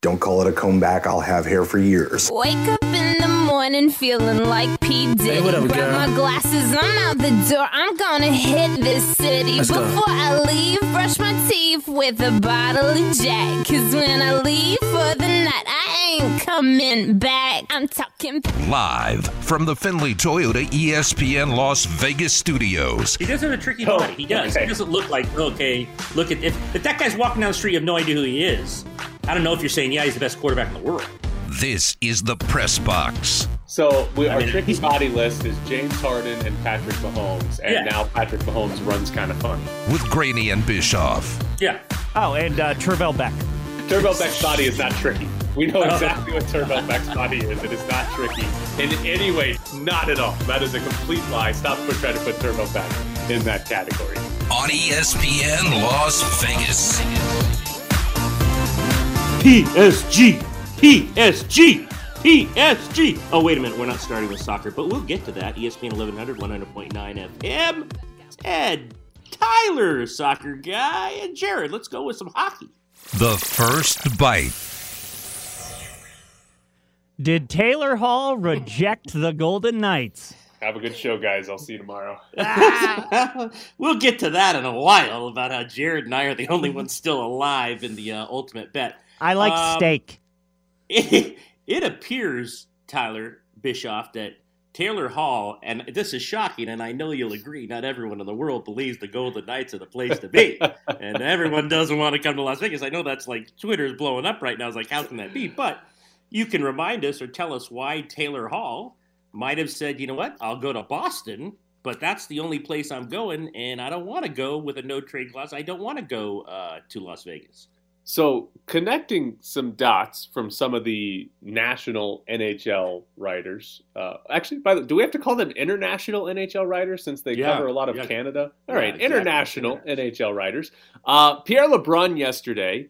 Don't call it a comeback. I'll have hair for years. Wake up in the morning feeling like P. Diddy. Hey, what up, Grab my glasses, I'm out the door. I'm gonna hit this city. Let's go. Before I leave, brush my teeth with a bottle of Jack. Cause when I leave for the night, I ain't coming back. I'm talking. Live from the Findlay Toyota ESPN Las Vegas studios. He does have a tricky Oh, body. He does. okay. He doesn't look like okay. Look at if, if that guy's walking down the street, you have no idea who he is. I don't know if you're saying yeah, he's the best quarterback in the world. This is the press box. So we, our mean, tricky body list is James Harden and Patrick Mahomes, and Yeah. now Patrick Mahomes runs kind of funny. with Graney and Bischoff. Yeah. Oh, and uh, Tervel Beck. Turbo Beck's body is not tricky. We know exactly what Turbo Beck's body is. It is not tricky in any way. Not at all. That is a complete lie. Stop trying to put Turbo Beck in that category. On ESPN Las Vegas. PSG, PSG, PSG. Oh wait a minute, we're not starting with soccer, but we'll get to that. ESPN 1100, 100.9 FM. Ed, Tyler, soccer guy, and Jared. Let's go with some hockey. The first bite. Did Taylor Hall reject the Golden Knights? Have a good show, guys. I'll see you tomorrow. we'll get to that in a while about how Jared and I are the only ones still alive in the uh, ultimate bet. I like Um, steak. It, it appears, Tyler Bischoff, that Taylor Hall, and this is shocking, and I know you'll agree, not everyone in the world believes the Golden Knights are the place to be. and everyone doesn't want to come to Las Vegas. I know that's like Twitter's blowing up right now. It's like, how can that be? But you can remind us or tell us why Taylor Hall might have said, you know what, I'll go to Boston, but that's the only place I'm going, and I don't want to go with a no trade clause. I don't want to go uh, to Las Vegas. So, connecting some dots from some of the national NHL writers. Uh, actually, by the do we have to call them international NHL writers since they Yeah, cover a lot of yeah. Canada? All Yeah, right, exactly. international NHL writers. Uh, Pierre LeBrun yesterday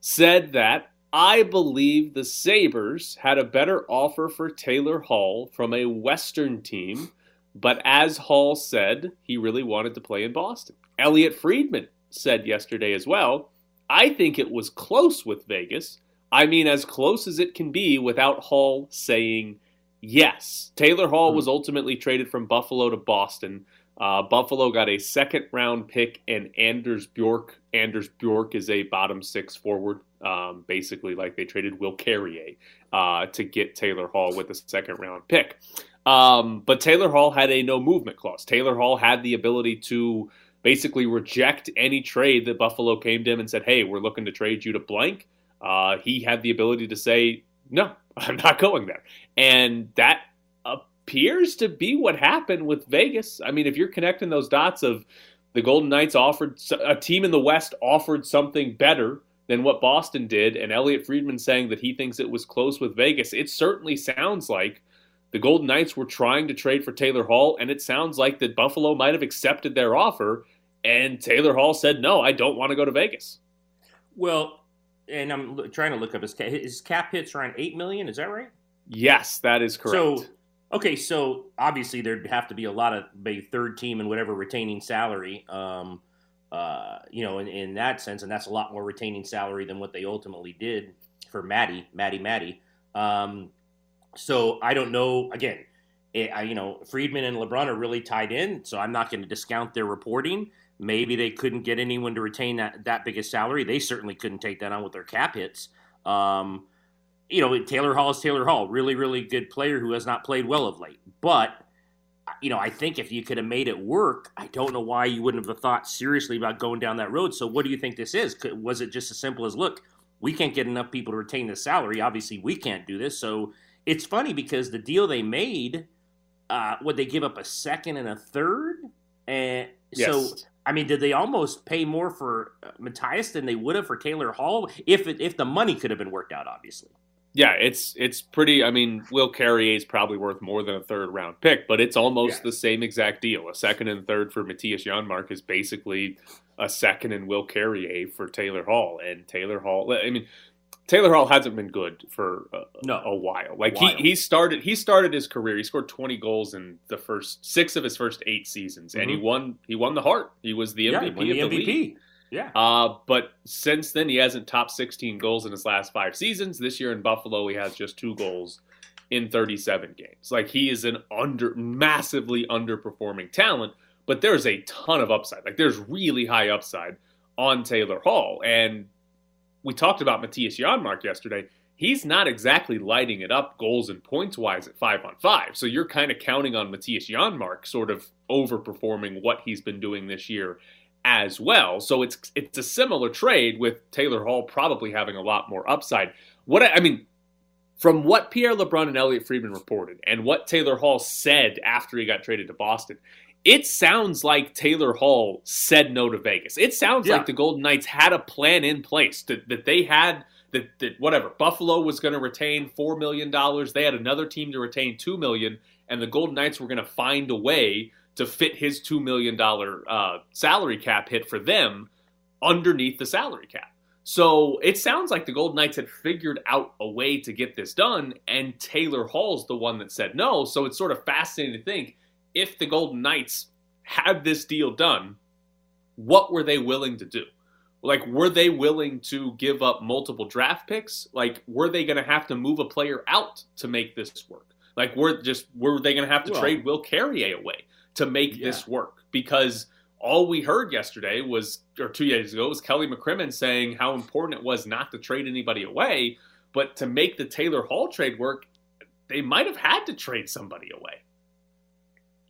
said that I believe the Sabres had a better offer for Taylor Hall from a Western team, but as Hall said, he really wanted to play in Boston. Elliot Friedman said yesterday as well. I think it was close with Vegas. I mean, as close as it can be without Hall saying yes. Taylor Hall hmm. was ultimately traded from Buffalo to Boston. Uh, Buffalo got a second round pick and Anders Bjork. Anders Bjork is a bottom six forward, um, basically like they traded Will Carrier uh, to get Taylor Hall with a second round pick. Um, but Taylor Hall had a no movement clause. Taylor Hall had the ability to basically reject any trade that Buffalo came to him and said, "Hey, we're looking to trade you to blank." Uh, he had the ability to say, "No, I'm not going there," and that appears to be what happened with Vegas. I mean, if you're connecting those dots of the Golden Knights offered a team in the West offered something better than what Boston did, and Elliot Friedman saying that he thinks it was close with Vegas, it certainly sounds like the Golden Knights were trying to trade for Taylor Hall, and it sounds like that Buffalo might have accepted their offer, and Taylor Hall said, "No, I don't want to go to Vegas." Well, and I'm trying to look up his cap. His cap hits around eight million. Is that right? Yes, that is correct. So, okay, so obviously there'd have to be a lot of maybe third team and whatever retaining salary. Um, uh, you know, in, in that sense, and that's a lot more retaining salary than what they ultimately did for Maddie, Maddie, Maddie. Um, so I don't know. Again, it, I, you know, Friedman and LeBrun are really tied in, so I'm not going to discount their reporting. Maybe they couldn't get anyone to retain that that big a salary. They certainly couldn't take that on with their cap hits. Um, you know, Taylor Hall is Taylor Hall, really, really good player who has not played well of late. But you know, I think if you could have made it work, I don't know why you wouldn't have thought seriously about going down that road. So, what do you think this is? Was it just as simple as, look, we can't get enough people to retain the salary. Obviously, we can't do this. So, it's funny because the deal they made, uh, would they give up a second and a third? And so, I mean, did they almost pay more for uh, Mattias than they would have for Taylor Hall if it, if the money could have been worked out? Obviously, Yeah, it's it's pretty. I mean, Will Carrier is probably worth more than a third round pick, but it's almost Yeah. the same exact deal. A second and third for Mattias Janmark is basically a second and Will Carrier for Taylor Hall, and Taylor Hall. I mean, Taylor Hall hasn't been good for a, No. a while. Like While. he he started he started his career. He scored twenty goals in the first six of his first eight seasons, and he Mhm. won he won the Hart. He was the yeah, MVP he won the of the MVP. league. Yeah. Uh, but since then, he hasn't topped 16 goals in his last five seasons. This year in Buffalo, he has just two goals in 37 games. Like he is an under massively underperforming talent, but there's a ton of upside. Like there's really high upside on Taylor Hall. And we talked about Mattias Janmark yesterday. He's not exactly lighting it up goals and points wise at five on five. So you're kind of counting on Mattias Janmark sort of overperforming what he's been doing this year as well. So it's it's a similar trade with Taylor Hall probably having a lot more upside. What I, I mean, from what Pierre LeBrun and Elliot Friedman reported and what Taylor Hall said after he got traded to Boston, it sounds like Taylor Hall said no to Vegas. It sounds Yeah. like the Golden Knights had a plan in place that, that they had that, that whatever Buffalo was going to retain four million dollars. They had another team to retain two million, and the Golden Knights were going to find a way to fit his two million dollar uh, salary cap hit for them underneath the salary cap. So it sounds like the Golden Knights had figured out a way to get this done, and Taylor Hall's the one that said no. So it's sort of fascinating to think if the Golden Knights had this deal done, what were they willing to do? Like, were they willing to give up multiple draft picks? Like, were they going to have to move a player out to make this work? Like, were just were they going to have to Well- trade Will Carrier away to make Yeah. this work? Because all we heard yesterday was, or two days ago, was Kelly McCrimmon saying how important it was not to trade anybody away, but to make the Taylor Hall trade work, they might have had to trade somebody away.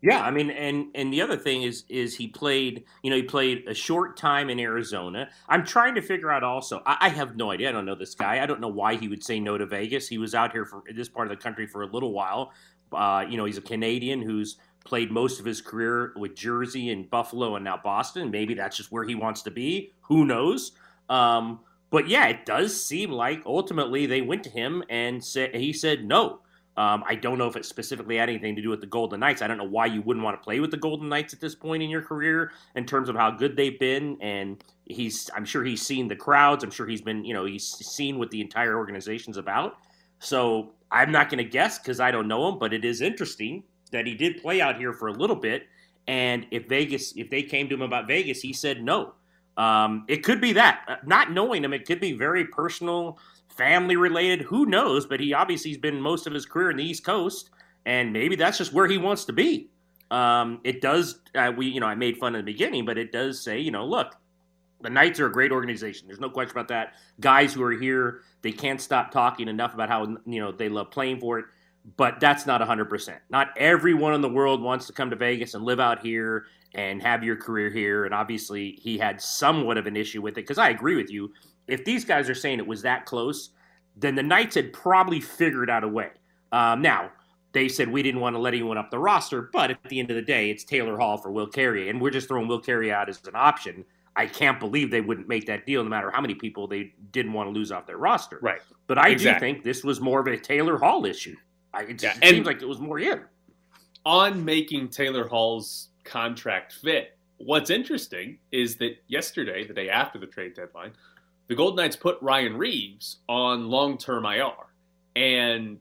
Yeah, I mean, and and the other thing is is he played, you know, he played a short time in Arizona. I'm trying to figure out also. I, I have no idea. I don't know this guy. I don't know why he would say no to Vegas. He was out here for this part of the country for a little while. Uh, you know, he's a Canadian who's played most of his career with Jersey and Buffalo and now Boston. Maybe that's just where he wants to be. Who knows? Um, but yeah, it does seem like ultimately they went to him and said he said no. Um, I don't know if it specifically had anything to do with the Golden Knights. I don't know why you wouldn't want to play with the Golden Knights at this point in your career in terms of how good they've been. And he's, I'm sure he's seen the crowds. I'm sure he's been, you know, he's seen what the entire organization's about. So I'm not going to guess because I don't know him, but it is interesting that he did play out here for a little bit. And if Vegas, if they came to him about Vegas, he said no. Um, it could be that. Uh, Not knowing him, it could be very personal, family related. Who knows? But he obviously has been most of his career in the East Coast, and maybe that's just where he wants to be. Um, it does. Uh, we, you know, I made fun in the beginning, but it does say, you know, look, the Knights are a great organization. There's no question about that. Guys who are here, they can't stop talking enough about how you know they love playing for it. But that's not 100%. Not everyone in the world wants to come to Vegas and live out here and have your career here. And obviously, he had somewhat of an issue with it because I agree with you. If these guys are saying it was that close, then the Knights had probably figured out a way. Um, now, they said we didn't want to let anyone up the roster, but at the end of the day, it's Taylor Hall for Will Carrier, and we're just throwing Will Carrier out as an option. I can't believe they wouldn't make that deal, no matter how many people they didn't want to lose off their roster. Right. But I Exactly. do think this was more of a Taylor Hall issue. I, it, Yeah, just and- seems like it was more him. on making Taylor Hall's contract fit, what's interesting is that yesterday, the day after the trade deadline, the Golden Knights put Ryan Reaves on long term IR. And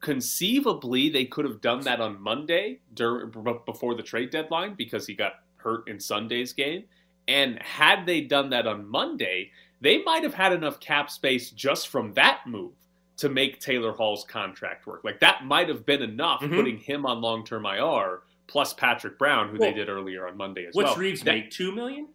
conceivably, they could have done that on Monday during, before the trade deadline because he got hurt in Sunday's game. And had they done that on Monday, they might have had enough cap space just from that move to make Taylor Hall's contract work. Like that might have been enough Mhm. putting him on long term IR plus Patrick Brown, who Well, they did earlier on Monday as What's well. Reaves That- make? Two million?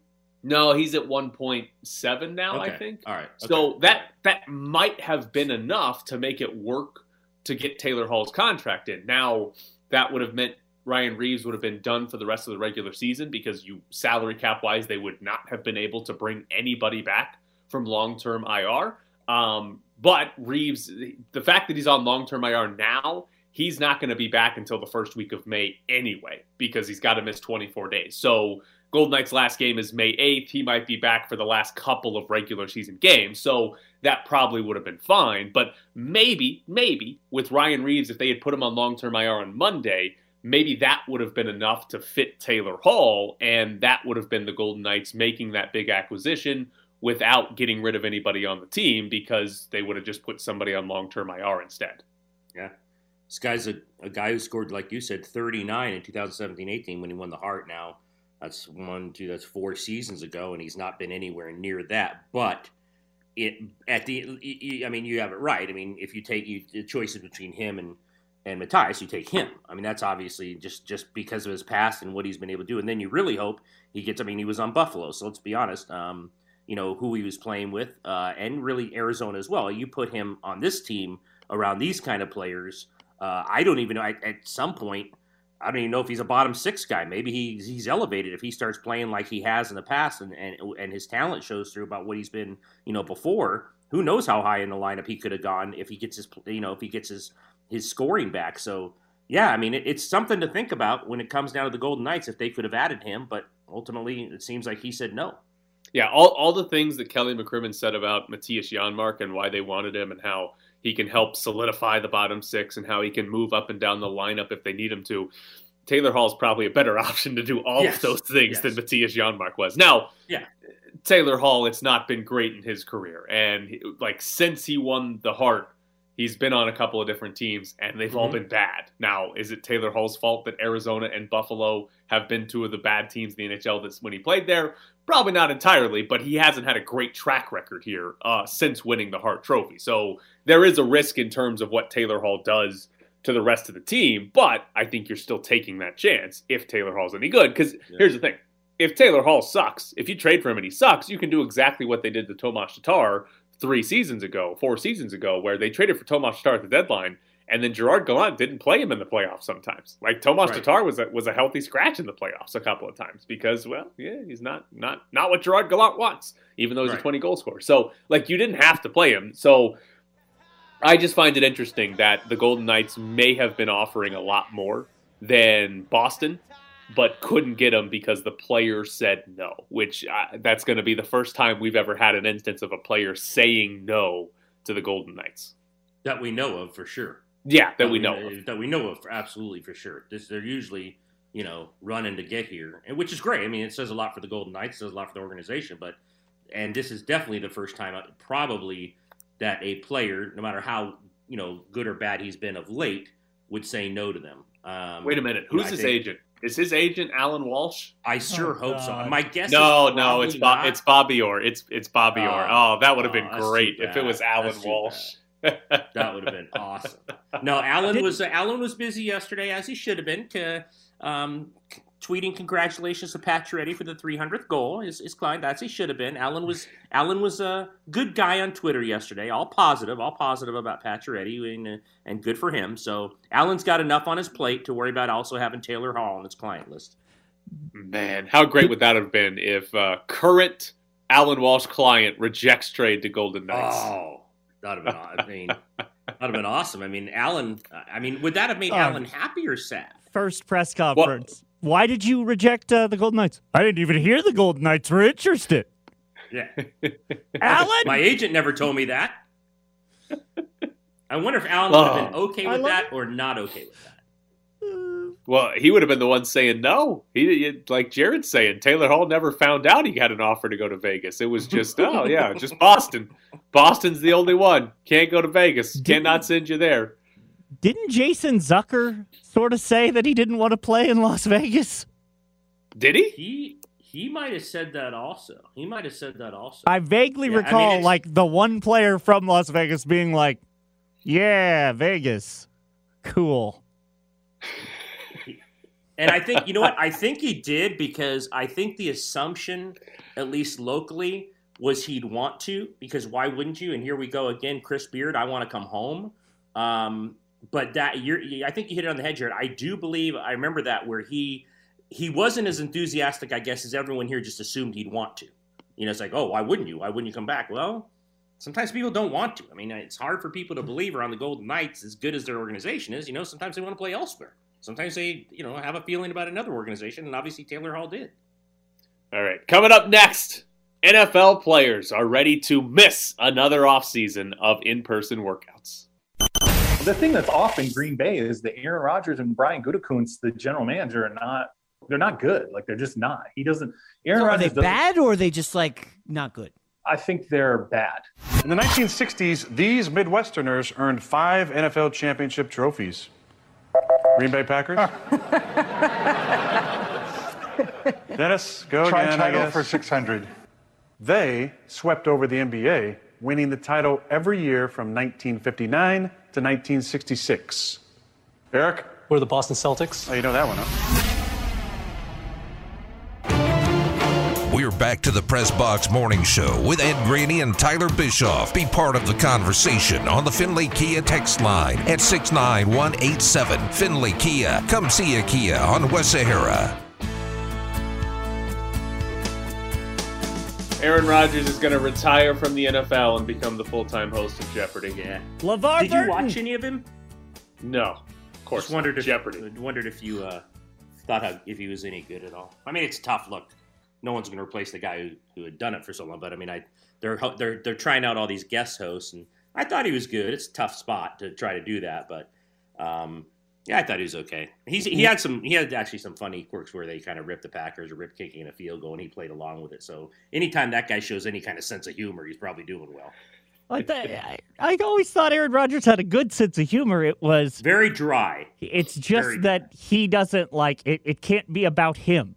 No, he's at 1.7 now, I think. All right. So that that might have been enough to make it work to get Taylor Hall's contract in. Now that would have meant Ryan Reaves would have been done for the rest of the regular season because you salary cap wise they would not have been able to bring anybody back from long term IR. Um, but Reaves, the fact that he's on long term IR now, he's not going to be back until the first week of May anyway because he's got to miss 24 days. So Golden Knights' last game is May 8th. He might be back for the last couple of regular season games. So that probably would have been fine. But maybe, maybe with Ryan Reaves, if they had put him on long term IR on Monday, maybe that would have been enough to fit Taylor Hall. And that would have been the Golden Knights making that big acquisition without getting rid of anybody on the team because they would have just put somebody on long term IR instead. Yeah. This guy's a, a guy who scored, like you said, 39 in 2017 18 when he won the Hart now. That's one, two, that's four seasons ago, and he's not been anywhere near that. But it at the, I mean, you have it right. I mean, if you take you the choices between him and and Mattias, you take him. I mean, that's obviously just just because of his past and what he's been able to do. And then you really hope he gets. I mean, he was on Buffalo, so let's be honest. Um, you know who he was playing with, uh, and really Arizona as well. You put him on this team around these kind of players. Uh, I don't even know. I, at some point, I don't even know if he's a bottom six guy. Maybe he's he's elevated if he starts playing like he has in the past, and and and his talent shows through about what he's been, you know, before. Who knows how high in the lineup he could have gone if he gets his, you know, if he gets his his scoring back. So yeah, I mean, it, it's something to think about when it comes down to the Golden Knights if they could have added him, but ultimately it seems like he said no. Yeah, all, all the things that Kelly McCrimmon said about Mattias Janmark and why they wanted him and how he can help solidify the bottom six and how he can move up and down the lineup if they need him to. Taylor Hall is probably a better option to do all yes. of those things yes. than Mattias Janmark was. Now, yeah. Taylor Hall, it's not been great in his career, and like since he won the Hart, he's been on a couple of different teams, and they've mm-hmm. all been bad. Now, is it Taylor Hall's fault that Arizona and Buffalo have been two of the bad teams in the NHL that's when he played there? Probably not entirely, but he hasn't had a great track record here uh, since winning the Hart Trophy. So there is a risk in terms of what Taylor Hall does to the rest of the team, but I think you're still taking that chance if Taylor Hall's any good. Because yeah. here's the thing if Taylor Hall sucks, if you trade for him and he sucks, you can do exactly what they did to Tomas Tatar three seasons ago, four seasons ago, where they traded for Tomas Tatar at the deadline, and then Gerard Gallant didn't play him in the playoffs sometimes. Like Tomas right. Tatar was a, was a healthy scratch in the playoffs a couple of times because, well, yeah, he's not not not what Gerard Gallant wants, even though he's right. a 20 goal scorer. So, like, you didn't have to play him. So, I just find it interesting that the Golden Knights may have been offering a lot more than Boston but couldn't get him because the player said no, which uh, that's going to be the first time we've ever had an instance of a player saying no to the Golden Knights. That we know of for sure. Yeah, that, that we, know of. That we know of for absolutely for sure. This, they're usually, you know, running to get here, and which is great. I mean, it says a lot for the Golden Knights, it says a lot for the organization, but and this is definitely the first time uh, probably that a player, no matter how, you know, good or bad he's been of late, would say no to them. Um, Wait a minute. Who's his think, agent? Is his agent Allan Walsh? I sure oh, hope God. so. My guess. No, no, it's Bo- it's Bobby Orr. It's it's Bobby uh, Orr. Oh, that would have been oh, great if it was Allan Walsh. That would have been awesome. No, Allan was uh, Allan was busy yesterday, as he should have been, to, um, tweeting congratulations to Pacioretty for the 300th goal. His, his client, that's he should have been. Allan was Allan was a good guy on Twitter yesterday, all positive, all positive about Pacioretty, and, uh, and good for him. So Allan's got enough on his plate to worry about also having Taylor Hall on his client list. Man, how great would that have been if uh, current Allan Walsh client rejects trade to Golden Knights? Oh, that'd have been. I mean, that'd have been awesome. I mean, Allan. I mean, would that have made um, Allan happy or sad? First press conference. Well, why did you reject uh, the Golden Knights? I didn't even hear the Golden Knights were interested. Yeah. Allan? My agent never told me that. I wonder if Allan would have been okay with that or not okay with that. Well, he would have been the one saying no. He, he like Jared's saying, Taylor Hall never found out he had an offer to go to Vegas. It was just, oh yeah, just Boston. Boston's the only one. Can't go to Vegas. Cannot send you there. Didn't Jason Zucker sort of say that he didn't want to play in Las Vegas? Did he? He he might have said that also. He might have said that also. I vaguely yeah, recall I mean, like the one player from Las Vegas being like, "Yeah, Vegas, cool." And I think you know what I think he did because I think the assumption, at least locally, was he'd want to because why wouldn't you? And here we go again, Chris Beard. I want to come home. Um, but that you're, I think you hit it on the head, Jared. I do believe I remember that where he he wasn't as enthusiastic, I guess, as everyone here just assumed he'd want to. You know, it's like, oh, why wouldn't you? Why wouldn't you come back? Well, sometimes people don't want to. I mean, it's hard for people to hmm. believe around the Golden Knights, as good as their organization is. You know, sometimes they want to play elsewhere. Sometimes they, you know, have a feeling about another organization, and obviously Taylor Hall did. All right, coming up next, NFL players are ready to miss another offseason of in-person workouts the thing that's off in Green Bay is that Aaron Rodgers and Brian Gutekunst, the general manager, are not. They're not good. Like they're just not. He doesn't. Aaron so Rodgers are they bad or are they just like not good? I think they're bad. In the 1960s, these Midwesterners earned five NFL championship trophies. Green Bay Packers. Dennis, go Try again. I title guess. for 600. They swept over the NBA, winning the title every year from 1959 to 1966. Eric? We're the Boston Celtics. Oh, you know that one, huh? We're back to the Press Box Morning Show with Ed Graney and Tyler Bischoff. Be part of the conversation on the Findlay Kia text line at 69187. Findlay Kia. Come see a Kia on West Sahara. Aaron Rodgers is going to retire from the NFL and become the full-time host of Jeopardy. Yeah. LeVar Did you watch any of him? No, of course. Just wondered not. if Jeopardy. Wondered if you uh, thought how, if he was any good at all. I mean, it's tough. Look, no one's going to replace the guy who, who had done it for so long. But I mean, I they're they're they're trying out all these guest hosts, and I thought he was good. It's a tough spot to try to do that, but um, yeah, I thought he was okay. He's he had some he had actually some funny quirks where they kind of ripped the Packers or ripped kicking in a field goal, and he played along with it. So anytime that guy shows any kind of sense of humor, he's probably doing well. I, th- I, I always thought Aaron Rodgers had a good sense of humor. It was very dry. It's just Very that he doesn't like it. It can't be about him.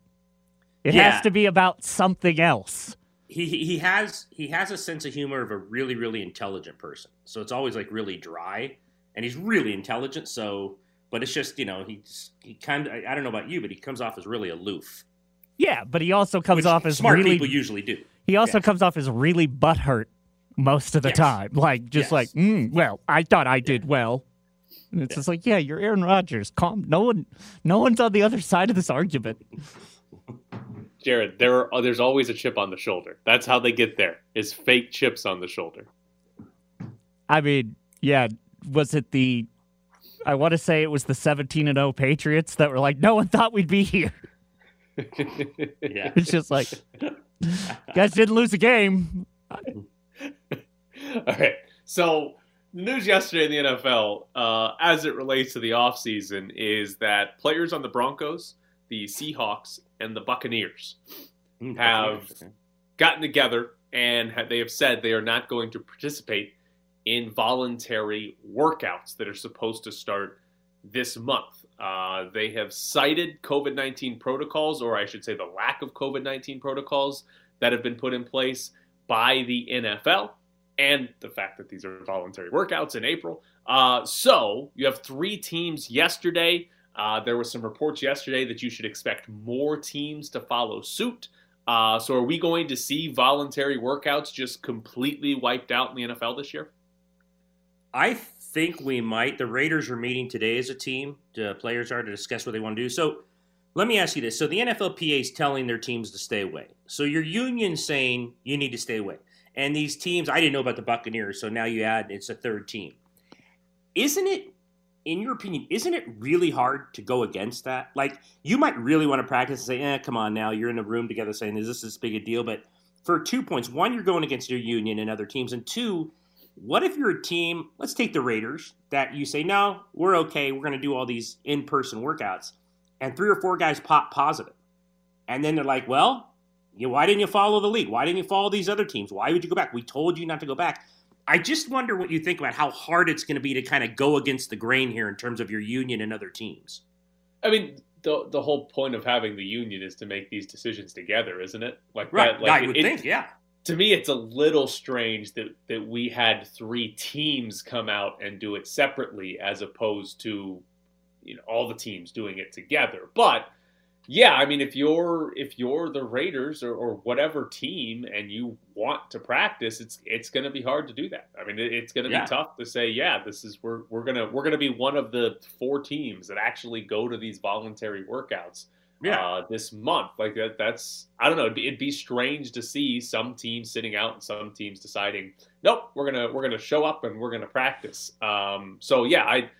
It Yeah. has to be about something else. he he has he has a sense of humor of a really really intelligent person. So it's always like really dry, and he's really intelligent. So, but it's just you know he's he kind of I don't know about you, but he comes off as really aloof. Yeah, but he also comes Which off as smart really. people usually do. He also Yeah. comes off as really butthurt most of the Yes. time. Like just Yes. like, mm, well, I thought I did well. And it's just like, yeah, you're Aaron Rodgers. Calm. No one, no one's on the other side of this argument. Jared, there are, there's always a chip on the shoulder. That's how they get there. Is fake chips on the shoulder. I mean, yeah, was it the? I want to say it was the 17 and 0 Patriots that were like, no one thought we'd be here. Yeah. It's just like, guys didn't lose a game. All right. So the news yesterday in the NFL, uh, as it relates to the offseason, is that players on the Broncos, the Seahawks, and the Buccaneers Hmm, have gotten together and ha- they have said they are not going to participate in voluntary workouts that are supposed to start this month. Uh, they have cited COVID 19 protocols, or I should say, the lack of COVID 19 protocols that have been put in place by the NFL and the fact that these are voluntary workouts in April. Uh, so you have three teams yesterday. Uh, there were some reports yesterday that you should expect more teams to follow suit. Uh, so are we going to see voluntary workouts just completely wiped out in the NFL this year? I think we might. The Raiders are meeting today as a team. The players are to discuss what they want to do. So let me ask you this. So the NFLPA is telling their teams to stay away. So your union saying you need to stay away. And these teams, I didn't know about the Buccaneers, so now you add it's a third team. Isn't it, in your opinion, isn't it really hard to go against that? Like you might really want to practice and say, eh, come on now, you're in a room together saying, is this this big a deal? But for two points, one, you're going against your union and other teams, and two, what if you're a team, let's take the Raiders, that you say, no, we're okay, we're going to do all these in person workouts, and three or four guys pop positive. And then they're like, well, why didn't you follow the league? Why didn't you follow these other teams? Why would you go back? We told you not to go back. I just wonder what you think about how hard it's going to be to kind of go against the grain here in terms of your union and other teams. I mean, the the whole point of having the union is to make these decisions together, isn't it? Like Right. that, like I would it- think, yeah. To me, it's a little strange that that we had three teams come out and do it separately, as opposed to you know all the teams doing it together. But yeah, I mean, if you're if you're the Raiders or, or whatever team and you want to practice, it's it's going to be hard to do that. I mean, it, it's going to Yeah. be tough to say, yeah, this is we're we're gonna we're gonna be one of the four teams that actually go to these voluntary workouts Yeah. uh, this month. Like that, that's I don't know. It'd be, it'd be strange to see some teams sitting out and some teams deciding, nope, we're gonna we're gonna show up and we're gonna practice. Um, so yeah, I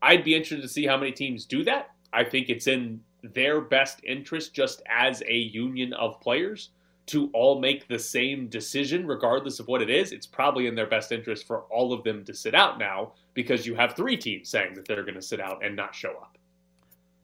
I'd be interested to see how many teams do that. I think it's in their best interest, just as a union of players, to all make the same decision, regardless of what it is. It's probably in their best interest for all of them to sit out now because you have three teams saying that they're going to sit out and not show up.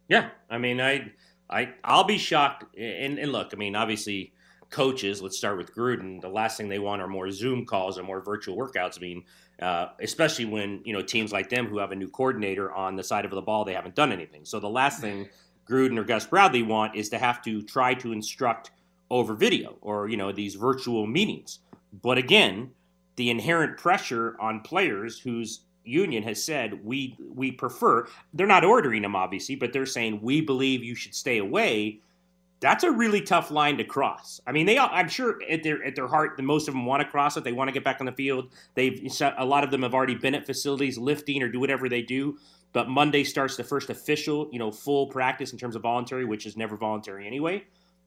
Yeah, I mean, I, I, I'll be shocked. And, and look, I mean, obviously, coaches. Let's start with Gruden. The last thing they want are more Zoom calls and more virtual workouts. I mean, uh, especially when you know teams like them who have a new coordinator on the side of the ball, they haven't done anything. So the last thing Gruden or Gus Bradley want is to have to try to instruct over video or you know these virtual meetings. But again, the inherent pressure on players whose union has said we we prefer they're not ordering them obviously, but they're saying we believe you should stay away. That's a really tough line to cross. I mean, they I'm sure at their at their heart, the most of them want to cross it. They want to get back on the field. They've a lot of them have already been at facilities lifting or do whatever they do. But Monday starts the first official, you know, full practice in terms of voluntary, which is never voluntary anyway.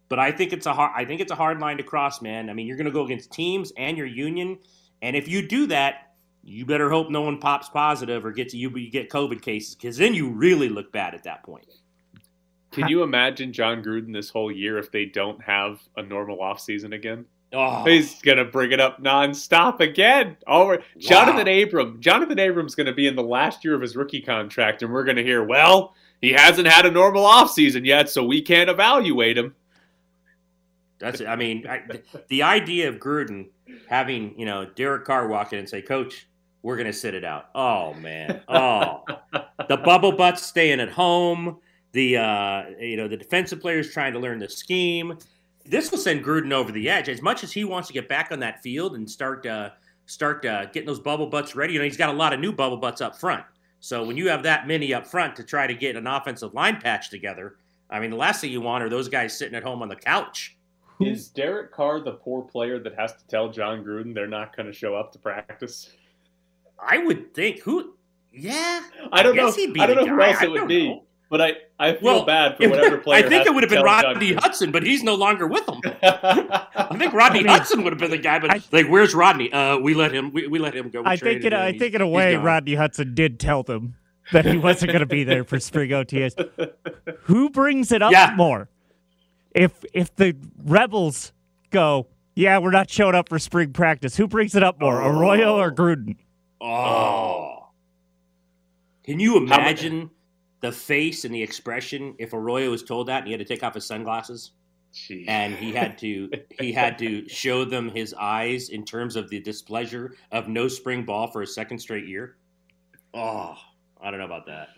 But I think it's a hard I think it's a hard line to cross, man. I mean, you're going to go against teams and your union, and if you do that, you better hope no one pops positive or gets you, you get COVID cases because then you really look bad at that point. Can you imagine Jon Gruden this whole year if they don't have a normal offseason again? Oh. He's gonna bring it up nonstop again. Oh, wow. Johnathan Abram. Johnathan Abram's gonna be in the last year of his rookie contract, and we're gonna hear, well, he hasn't had a normal offseason yet, so we can't evaluate him. That's I mean, I, the idea of Gruden having you know Derek Carr walk in and say, "Coach, we're gonna sit it out." Oh man, oh, the bubble butts staying at home. The uh, you know the defensive players trying to learn the scheme. This will send Gruden over the edge. As much as he wants to get back on that field and start uh, start uh, getting those bubble butts ready, you know he's got a lot of new bubble butts up front. So when you have that many up front to try to get an offensive line patch together, I mean the last thing you want are those guys sitting at home on the couch is Derek Carr the poor player that has to tell Jon Gruden they're not going to show up to practice? I would think who. Yeah, I don't I know. I don't know who else it would be. Know. But I, I feel well, bad for whatever player. I think it would have been Rodney Hudson, but he's no longer with them. I think Rodney I mean, Hudson would have been the guy, but I, like, where's Rodney? Uh, we let him. We, we let him go. I think in, I think in a way, Rodney Hudson did tell them that he wasn't going to be there for spring OTAs. Who brings it up yeah. more? if if the Rebels go, yeah, we're not showing up for spring practice, who brings it up more, oh. Arroyo or Gruden? Oh, can you imagine the face and the expression if Arroyo was told that and he had to take off his sunglasses? Jeez. And he had to he had to show them his eyes in terms of the displeasure of no spring ball for a second straight year. Oh, I don't know about that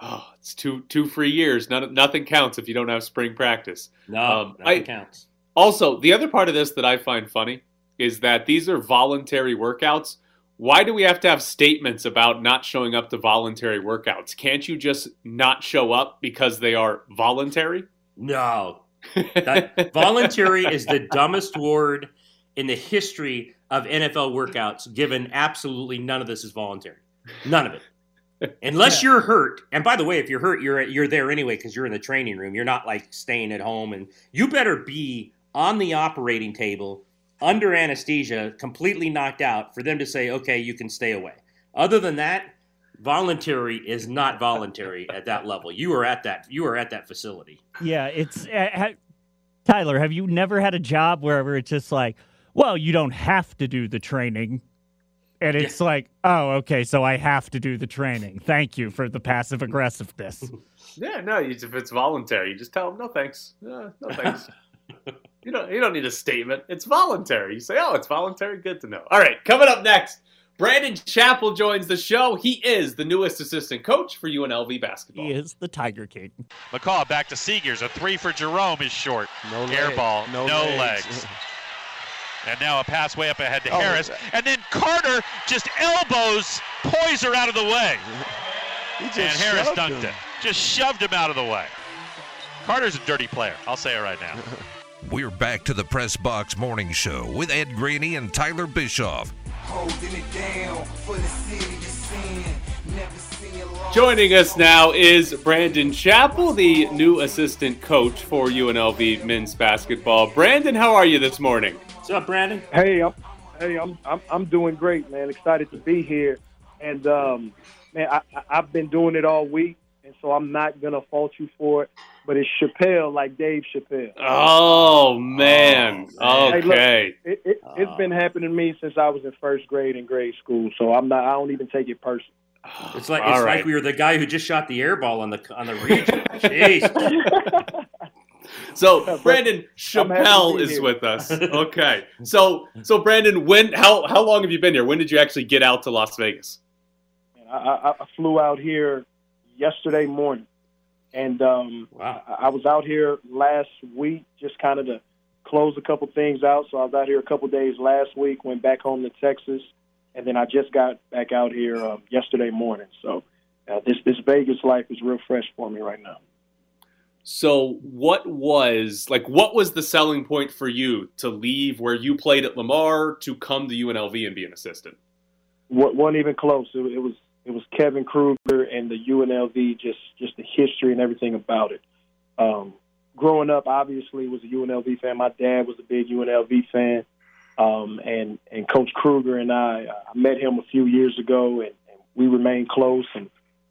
oh, it's two two free years. None, nothing counts if you don't have spring practice. No, um, nothing I, counts. Also, the other part of this that I find funny is that these are voluntary workouts. Why do we have to have statements about not showing up to voluntary workouts? Can't you just not show up because they are voluntary? No. That, voluntary is the dumbest word in the history of NFL workouts, given absolutely none of this is voluntary. None of it. Unless yeah. you're hurt, and by the way, if you're hurt, you're you're there anyway because you're in the training room. You're not like staying at home, and you better be on the operating table under anesthesia, completely knocked out, for them to say, "Okay, you can stay away." Other than that, voluntary is not voluntary at that level. You are at that. You are at that facility. Yeah, it's uh, Tyler. Have you never had a job wherever it's just like, well, you don't have to do the training and it's yeah. like, oh, okay, so I have to do the training. Thank you for the passive aggressiveness. yeah, no, if it's voluntary, you just tell them, no thanks, uh, no thanks. you don't, you don't need a statement. It's voluntary. You say, oh, it's voluntary. Good to know. All right, coming up next, Brandon Chappell joins the show. He is the newest assistant coach for UNLV basketball. He is the Tiger King. McCaw back to Seagears. A three for Jerome is short. No Air leg. ball. No, no legs. legs. And now a pass way up ahead to oh, Harris. And then Carter just elbows Poyser out of the way. and Harris dunked him. it. Just shoved him out of the way. Carter's a dirty player. I'll say it right now. We're back to the Press Box Morning Show with Ed Graney and Tyler Bischoff. Joining us now is Brandon Chappell, the new assistant coach for UNLV men's basketball. Brandon, how are you this morning? What's up, Brandon? Hey, I'm, hey, I'm, I'm, I'm doing great, man. Excited to be here, and um, man, I, I've been doing it all week, and so I'm not gonna fault you for it. But it's Chappelle, like Dave Chappelle. Oh man, oh, okay. Hey, look, it, it, has been ah. happening to me since I was in first grade in grade school, so I'm not. I don't even take it personal. It's like it's right. like we were the guy who just shot the air ball on the on the region. Jeez. So Brandon Chappelle is with us. Okay. So so Brandon, when how how long have you been here? When did you actually get out to Las Vegas? I, I, I flew out here yesterday morning. And um, wow. I, I was out here last week, just kind of to close a couple things out. So I was out here a couple days last week, went back home to Texas, and then I just got back out here um, yesterday morning. So uh, this this Vegas life is real fresh for me right now. So, what was like? What was the selling point for you to leave where you played at Lamar to come to UNLV and be an assistant? What wasn't even close. It, it was it was Kevin Kruger and the UNLV, just just the history and everything about it. Um, growing up, obviously, was a UNLV fan. My dad was a big UNLV fan, um, and and Coach Kruger and I, I met him a few years ago, and, and we remained close. And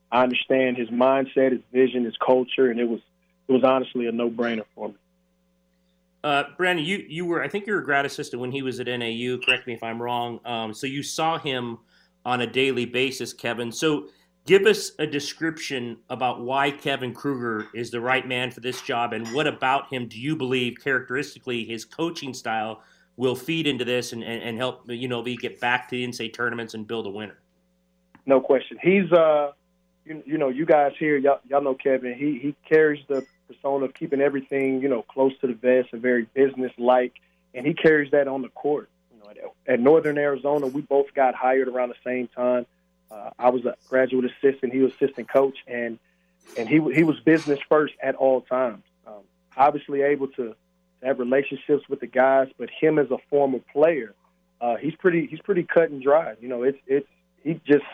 I understand his mindset, his vision, his culture, and it was it was honestly a no brainer for me. Uh, Brandon, you you were I think you were a grad assistant when he was at NAU. Correct me if I'm wrong. Um, so you saw him on a daily basis, Kevin. So give us a description about why Kevin Kruger is the right man for this job, and what about him do you believe characteristically his coaching style will feed into this and, and, and help you know get back to the NCAA tournaments and build a winner. No question. He's uh, you, you know, you guys here, y'all, y'all know Kevin. He he carries the persona of keeping everything, you know, close to the vest and very business-like, and he carries that on the court. At Northern Arizona, we both got hired around the same time. Uh, I was a graduate assistant; he was assistant coach, and and he he was business first at all times. Um, obviously, able to have relationships with the guys, but him as a former player, uh, he's pretty he's pretty cut and dry. You know, it's it's he just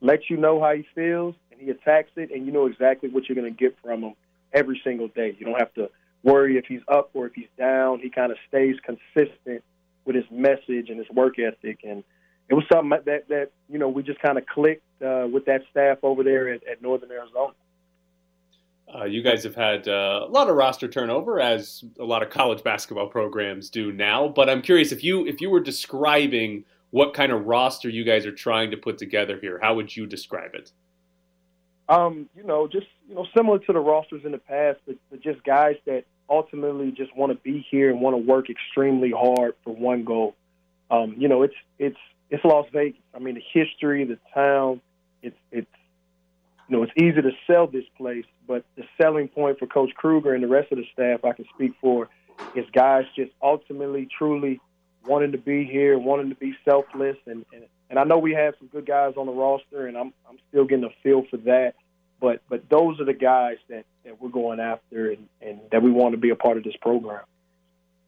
lets you know how he feels, and he attacks it, and you know exactly what you're going to get from him every single day. You don't have to worry if he's up or if he's down. He kind of stays consistent with his message and his work ethic, and it was something that that you know we just kind of clicked uh, with that staff over there at, at Northern Arizona. Uh, you guys have had uh, a lot of roster turnover, as a lot of college basketball programs do now. But I'm curious if you if you were describing what kind of roster you guys are trying to put together here, how would you describe it? Um, you know, just you know, similar to the rosters in the past, but, but just guys that ultimately just want to be here and want to work extremely hard for one goal. Um, you know, it's it's it's Las Vegas. I mean, the history, the town, it's it's you know, it's easy to sell this place, but the selling point for Coach Kruger and the rest of the staff, I can speak for, is guys just ultimately, truly wanting to be here, wanting to be selfless, and and, and I know we have some good guys on the roster, and I'm I'm still getting a feel for that. But but those are the guys that, that we're going after, and, and that we want to be a part of this program.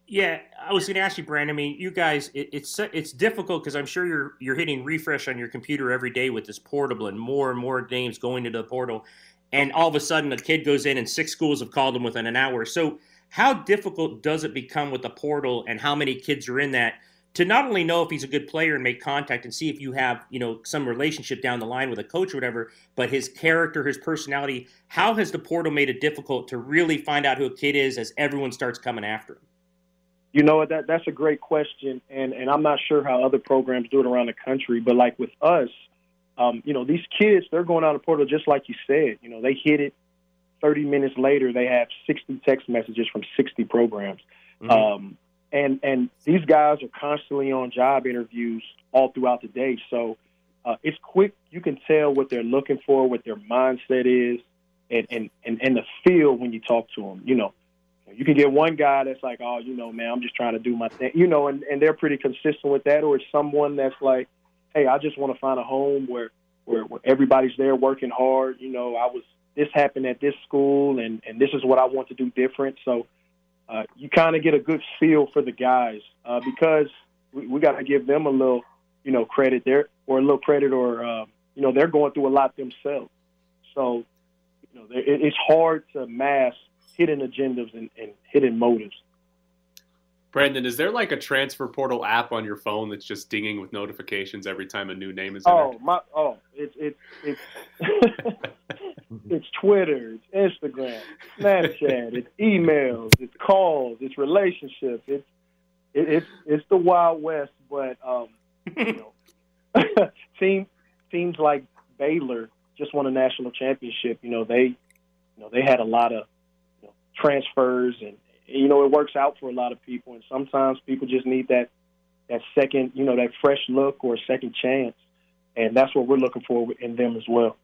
Yeah, I was going to ask you, Brandon. I mean, you guys, it, it's it's difficult because I'm sure you're you're hitting refresh on your computer every day with this portable, and more and more names going into the portal, and all of a sudden a kid goes in, and six schools have called them within an hour. So, how difficult does it become with the portal, and how many kids are in that? To not only know if he's a good player and make contact and see if you have, you know, some relationship down the line with a coach or whatever, but his character, his personality, how has the portal made it difficult to really find out who a kid is as everyone starts coming after him? You know that that's a great question, and and I'm not sure how other programs do it around the country, but like with us, um, you know, these kids they're going out of portal just like you said. You know, they hit it. Thirty minutes later, they have 60 text messages from 60 programs, mm-hmm. um, and and these guys are constantly on job interviews all throughout the day. So uh, it's quick. You can tell what they're looking for, what their mindset is, and and and, and the feel when you talk to them. You know you can get one guy that's like, oh, you know, man, I'm just trying to do my thing, you know, and, and they're pretty consistent with that. Or it's someone that's like, hey, I just want to find a home where, where, where everybody's there working hard. You know, I was, this happened at this school and, and this is what I want to do different. So uh, you kind of get a good feel for the guys uh, because we, we got to give them a little, you know, credit there or a little credit or, uh, you know, they're going through a lot themselves. So, you know, it, it's hard to mask hidden agendas and, and hidden motives. Brandon, is there like a transfer portal app on your phone that's just dinging with notifications every time a new name is oh, entered? my oh, it's it's it's it's Twitter, it's Instagram, Snapchat, it's emails, it's calls, it's relationships, it's it, it's it's the Wild West. But um, you know, team teams like Baylor just won a national championship. You know they you know they had a lot of transfers and you know it works out for a lot of people and sometimes people just need that that second you know that fresh look or second chance and that's what we're looking for in them as well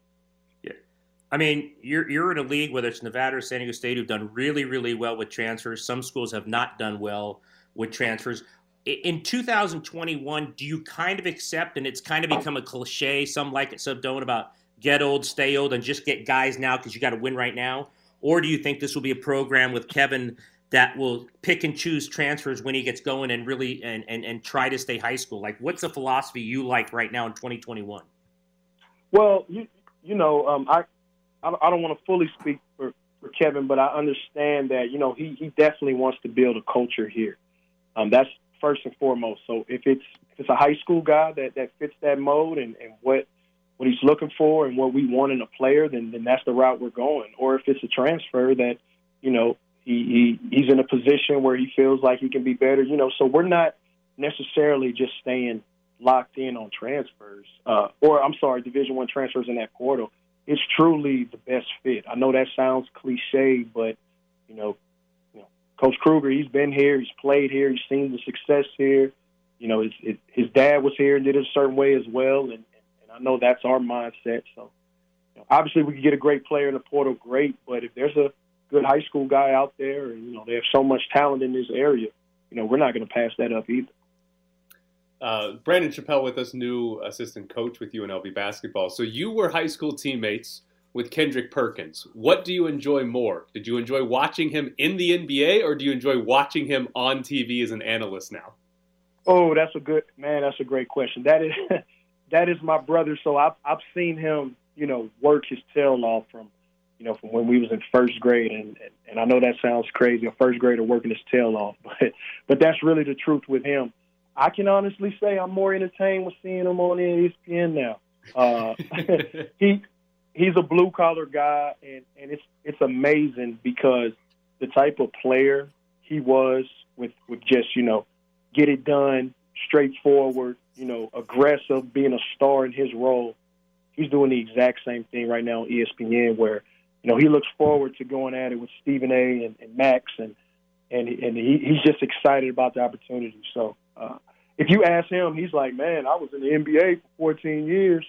I mean, you're you're in a league, whether it's Nevada or San Diego State, who've done really, really well with transfers. Some schools have not done well with transfers. In 2021, do you kind of accept, and it's kind of become a cliche, some like it, some don't, about get old, stay old, and just get guys now because you got to win right now? Or do you think this will be a program with Kevin that will pick and choose transfers when he gets going and really and, and, and try to stay high school? Like, what's the philosophy you like right now in 2021? Well, you you know, um, I I don't want to fully speak for, for Kevin, but I understand that you know he he definitely wants to build a culture here. Um, that's first and foremost. So if it's if it's a high school guy that that fits that mode and and what what he's looking for and what we want in a player, then then that's the route we're going. Or if it's a transfer that you know he, he he's in a position where he feels like he can be better. You know, so we're not necessarily just staying locked in on transfers, uh, or I'm sorry, Division One transfers in that portal. It's truly the best fit. I know that sounds cliche, but you know, you know, Coach Kruger, he's been here, he's played here, he's seen the success here. You know, his his, his dad was here and did it a certain way as well, and, and I know that's our mindset. So, you know, obviously, we could get a great player in the portal, great. But if there's a good high school guy out there, and you know they have so much talent in this area. You know, we're not going to pass that up either. Uh, Brandon Chappell with us, new assistant coach with UNLV basketball. So you were high school teammates with Kendrick Perkins. What do you enjoy more? Did you enjoy watching him in the NBA, or do you enjoy watching him on TV as an analyst now? Oh, that's a good man. That's a great question. That is that is my brother. So I've I've seen him, you know, work his tail off from you know, from when we was in first grade. And, and I know that sounds crazy, a first grader working his tail off, but, but that's really the truth with him. I can honestly say I'm more entertained with seeing him on ESPN now. Uh, he, he's a blue collar guy and, and it's, it's amazing because the type of player he was with, with just, you know, get it done, straightforward, you know, aggressive, being a star in his role. He's doing the exact same thing right now on ESPN where you know, he looks forward to going at it with Stephen A. and, and Max, and and and he, he's just excited about the opportunity. So, uh, if you ask him, he's like, "Man, I was in the NBA for 14 years.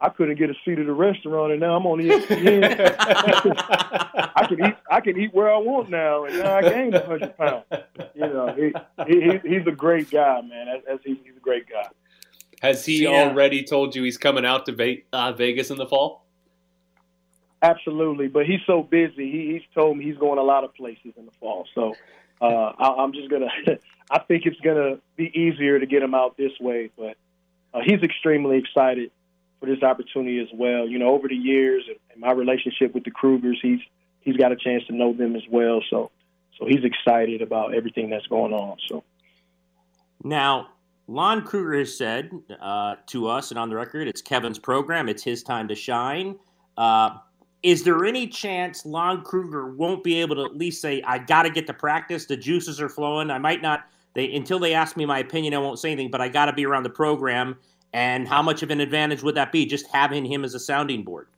I couldn't get a seat at a restaurant, and now I'm on ESPN. I can eat. I can eat where I want now, and now I gained 100 pounds. You know, he, he he's a great guy, man. As, as he, he's a great guy. Has he yeah. already told you he's coming out to uh, Vegas in the fall? Absolutely, but he's so busy. He, he's told me he's going a lot of places in the fall. So uh, I, I'm just gonna. I think it's gonna be easier to get him out this way, but uh, he's extremely excited for this opportunity as well. You know, over the years and, and my relationship with the Krugers, he's he's got a chance to know them as well. So so he's excited about everything that's going on. So now Lon Kruger has said uh, to us and on the record, it's Kevin's program. It's his time to shine. Uh, is there any chance Lon Kruger won't be able to at least say, I got to get to practice? The juices are flowing. I might not, they until they ask me my opinion, I won't say anything, but I got to be around the program. And how much of an advantage would that be, just having him as a sounding board?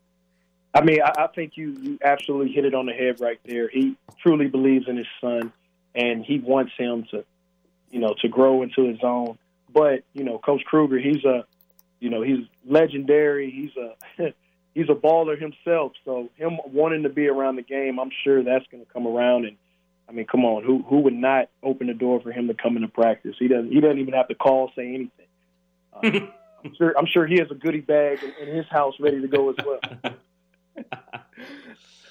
I mean, I, I think you, you absolutely hit it on the head right there. He truly believes in his son, and he wants him to, you know, to grow into his own. But you know, Coach Kruger, he's a, you know, he's legendary. He's a he's a baller himself. So him wanting to be around the game, I'm sure that's going to come around. And I mean, come on, who who would not open the door for him to come into practice? He doesn't. He doesn't even have to call, say anything. Uh, I'm sure. I'm sure he has a goodie bag in, in his house ready to go as well.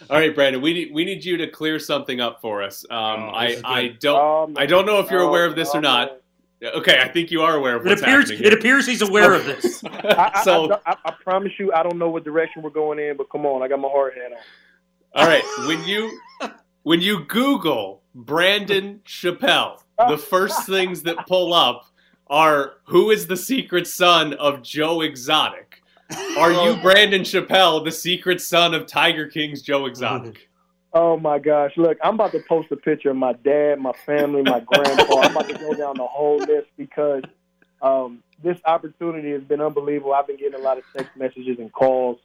All right, Brandon, we need we need you to clear something up for us. Um, oh, I I don't I don't know if you're aware of this or not. Okay, I think you are aware of what's it appears, happening. It appears he's aware of this. I, so I, I, I, promise you, I don't know what direction we're going in, but come on, I got my hard hat on. All right, when you when you Google Brandon Chappell, the first things that pull up are who is the secret son of Joe Exotic? Are you oh. Brandon Chappell, the secret son of Tiger King's Joe Exotic? Oh my gosh! Look, I'm about to post a picture of my dad, my family, my grandpa. I'm about to go down the whole list because um, this opportunity has been unbelievable. I've been getting a lot of text messages and calls,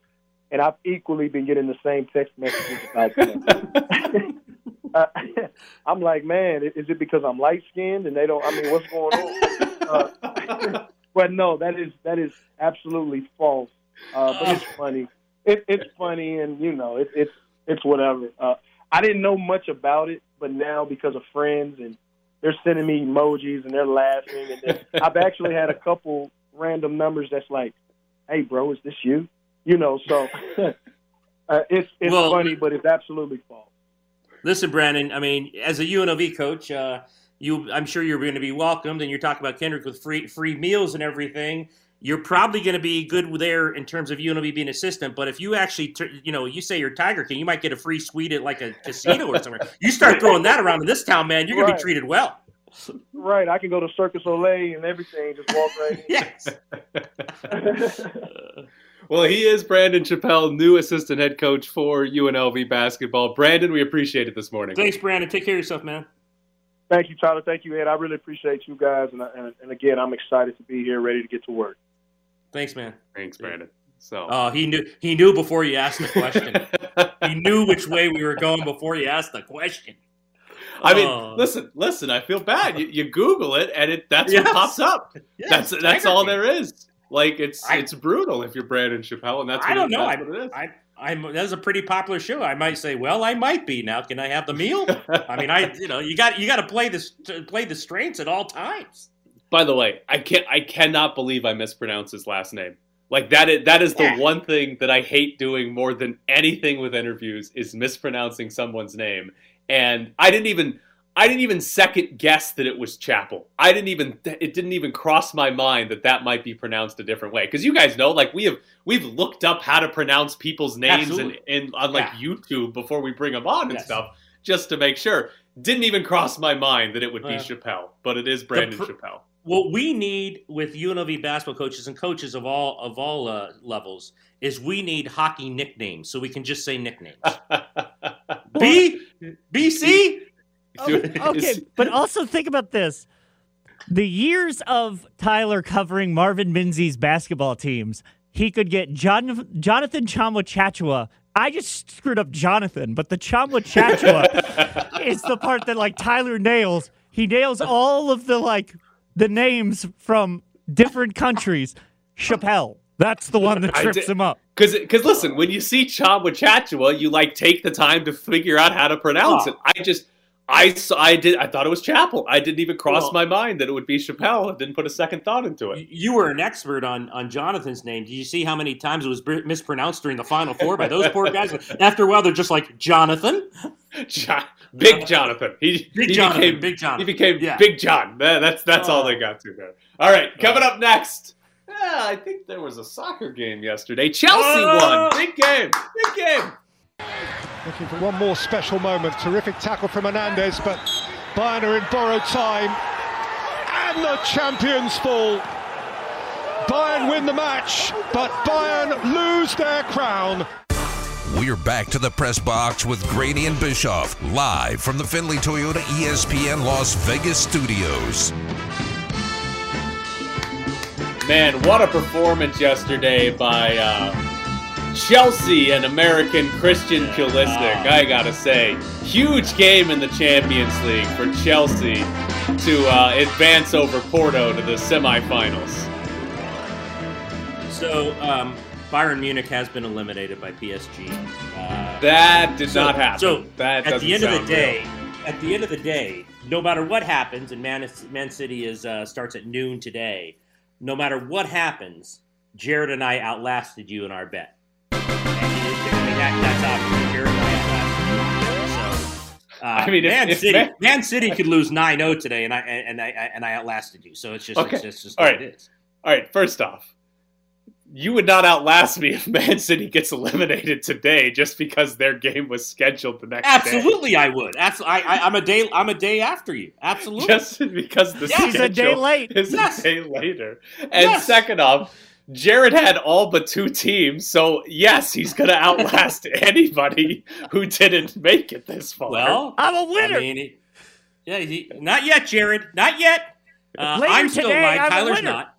and I've equally been getting the same text messages about them. uh, I'm like, man, is it because I'm light skinned and they don't? I mean, what's going on? Uh, but no, that is that is absolutely false. Uh, but it's funny it, it's funny, and you know, it, it's it's whatever. Uh, I didn't know much about it, but now because of friends and they're sending me emojis and they're laughing, and then I've actually had a couple random numbers that's like, "Hey, bro, is this you?" You know, so uh, it's it's Well- funny, but it's absolutely false. Listen, Brandon. I mean, as a UNLV coach, uh, you I'm sure you're going to be welcomed, and you're talking about Kendrick with free free meals and everything. You're probably going to be good there in terms of UNLV being an assistant. But if you actually, you know, you say you're Tiger King, you might get a free suite at like a casino or somewhere. You start throwing that around in this town, man, you're going to be treated well. Right, I can go to Circus Soleil and everything, just walk right in. Yes. Well, he is Brandon Chappelle, new assistant head coach for UNLV basketball. Brandon, we appreciate it this morning. Thanks, Brandon. Take care of yourself, man. Thank you, Tyler. Thank you, Ed. I really appreciate you guys, and, and, and again, I'm excited to be here, ready to get to work. Thanks, man. Thanks, Brandon. So, Oh, he knew he knew before you asked the question. he knew which way we were going before you asked the question. I mean, Oh. listen, listen. I feel bad. You, you Google it, and it that's Yes. what pops up. Yes, that's that's all there is. Like it's I- it's brutal if you're Brandon Chappelle, and that's I don't it, know. That's I, what it is. I, I'm that's a pretty popular show. I might say, well, I might be now. Can I have the meal? I mean, I you know you got you got to play this play the strengths at all times. By the way, I can't. I cannot believe I mispronounced his last name. Like that is that is the Yeah. one thing that I hate doing more than anything with interviews is mispronouncing someone's name. And I didn't even I didn't even second guess that it was Chapel. I didn't even it didn't even cross my mind that that might be pronounced a different way. Because you guys know, like we have we've looked up how to pronounce people's names and, Absolutely. and on like Yeah. YouTube before we bring them on and Yes. stuff, just to make sure. Didn't even cross my mind that it would be Yeah. Chappelle, but it is Brandon pr- Chappelle. What we need with UNLV basketball coaches and coaches of all of all uh, levels is we need hockey nicknames so we can just say nicknames. B BC. Oh, okay, but also think about this. The years of Tyler covering Marvin Menzies' basketball teams, he could get John, Jonathan Tchamwa Tchatchoua. I just screwed up Jonathan, but the Tchamwa Tchatchoua is the part that like Tyler nails. He nails all of the like the names from different countries. Chappelle. That's the one that I trips did- him up. Because, because listen, when you see Tchamwa Tchatchoua, you like take the time to figure out how to pronounce Oh. it. I just, I saw, I did, I thought it was Chapel. I didn't even cross Well- my mind that it would be Chappelle. I didn't put a second thought into it. You were an expert on on Jonathan's name. Did you see how many times it was mispronounced during the Final Four by those poor guys? After a while, they're just like Jonathan. Jo- Big uh, Jonathan. He, Big he Jonathan, became, Big Jonathan. He became Yeah. Big John. That- that's that's all Oh. they uh, got to there. All right, uh, coming up next. Yeah, I think there was a soccer game yesterday. Chelsea Oh! won. Big game. Big game. Looking for one more special moment. Terrific tackle from Hernandez, but Bayern are in borrowed time. And the champions fall. Bayern win the match, but Bayern lose their crown. We're back to the press box with Graney and Bischoff, live from the Findlay Toyota ESPN Las Vegas studios. Man, what a performance yesterday by uh, Chelsea and American Christian Pulisic. I gotta say, huge game in the Champions League for Chelsea to uh, advance over Porto to the semifinals. So um, Bayern Munich has been eliminated by PSG. Uh, That did so- not happen. So that at the end of the day, real. at the end of the day, no matter what happens, and Man, Man City is uh, starts at noon today. No matter what happens, Jared and I outlasted you in our bet. And I mean, that, that's obvious. Jared and I outlasted you. So, uh, I mean, Man if City, Man- Man City could lose 9-0 today, and I and I and I outlasted you. So it's just Okay. it's, it's just All what right. it is. All right, first off, you would not outlast me if Man City gets eliminated today just because their game was scheduled the next day. Absolutely, I would. Abs- I, I, I'm a day. I'm a day after you. Absolutely. just because the Yes. He's schedule a day late. is Yes. a day later. And Yes. second off, Jared had all but two teams, so yes, he's going to outlast anybody who didn't make it this far. well, I'm a winner. I mean, it- yeah, he, not yet, Jared. Not yet. Uh, Later I'm still today, alive. I'm Tyler's not.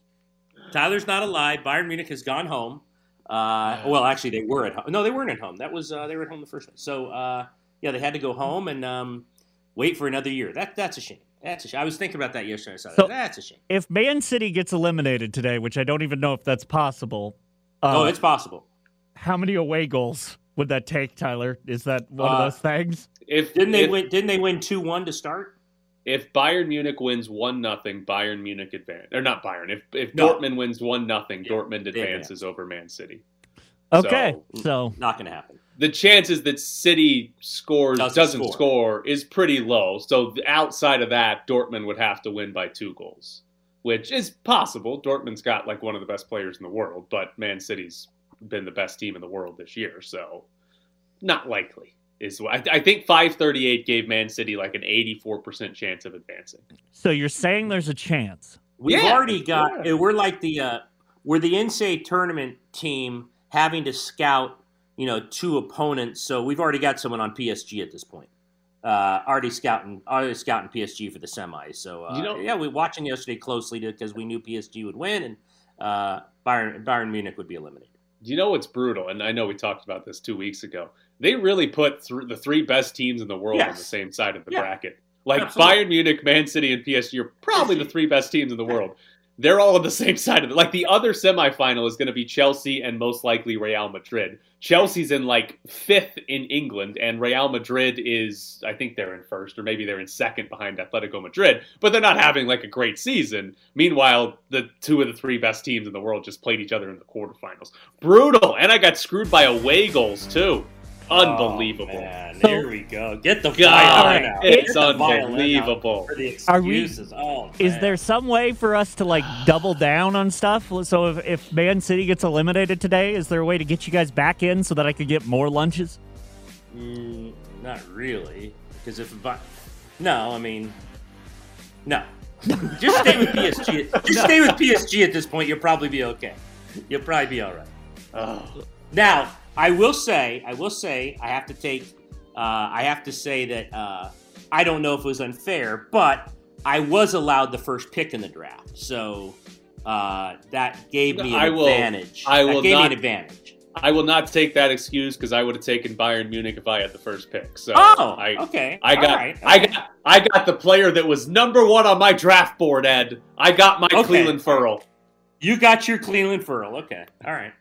Tyler's not alive. Bayern Munich has gone home. Uh, well, actually, they were at home. No, they weren't at home. That was uh, they were at home the first one. So uh, yeah, they had to go home and um, wait for another year. That that's a shame. That's a shame. I was thinking about that yesterday. I saw that. So- that's a shame. If Man City gets eliminated today, which I don't even know if that's possible, uh, oh, it's possible. how many away goals would that take, Tyler? Is that one Uh, of those things? If Didn't they if, win? Didn't they win two one to start? if Bayern Munich wins one nothing, Bayern Munich advance or not Bayern. If if No. Dortmund wins one nothing, Yeah, Dortmund they advances over Man City. Okay, So, so Not going to happen. The chances that City scores Doesn't doesn't, score. score. is pretty low. So outside of that, Dortmund would have to win by two goals, which is possible. Dortmund's got like one of the best players in the world, but Man City's been the best team in the world this year, so not likely. Is I, I think 538 gave Man City like an 84% chance of advancing. so you're saying there's a chance. We've Yeah, already got. We're like the uh, we're the NCAA tournament team having to scout, you know, two opponents. So we've already got someone on PSG at this point. Uh, already scouting, already scouting PSG for the semis. So uh, You know- yeah, we were watching yesterday closely because we knew PSG would win and uh, Bayern Bayern Munich would be eliminated. You know what's brutal, and I know we talked about this two weeks ago. They really put th- the three best teams in the world on the same side of the Yeah. bracket. Like Absolutely. Bayern Munich, Man City, and PSG are probably the three best teams in the world. They're all on the same side of it. Like the other semifinal is going to be Chelsea and most likely Real Madrid. Chelsea's in like fifth in England, and Real Madrid is, I think they're in first, or maybe they're in second behind Atletico Madrid, but they're not having like a great season. Meanwhile, the two of the three best teams in the world just played each other in the quarterfinals. Brutal. And I got screwed by away goals, too. Unbelievable. Oh, man, So- there we go. Get the God, violin out. it's Get the unbelievable. For the Are we- oh, Is there some way for us to like double down on stuff? So if, if Man City gets eliminated today, is there a way to get you guys back in so that I could get more lunches? Mm, not really, because if Bi- no, I mean, no. Just stay with PSG. Just stay with PSG at this point. You'll probably be okay. You'll probably be all right. Oh. Now, I will say, I will say, I have to take, uh, I have to say that uh, I don't know if it was unfair, but I was allowed the first pick in the draft, so uh, that gave me an I will- advantage. I will that gave not- me an advantage. I will not take that excuse because I would have taken Bayern Munich if I had the first pick. So Oh, I, okay. I got, All right, I right. got, I got the player that was number one on my draft board. Ed, I got my Okay. Cleveland Furl. You got your Cleveland Furl. Okay, all right.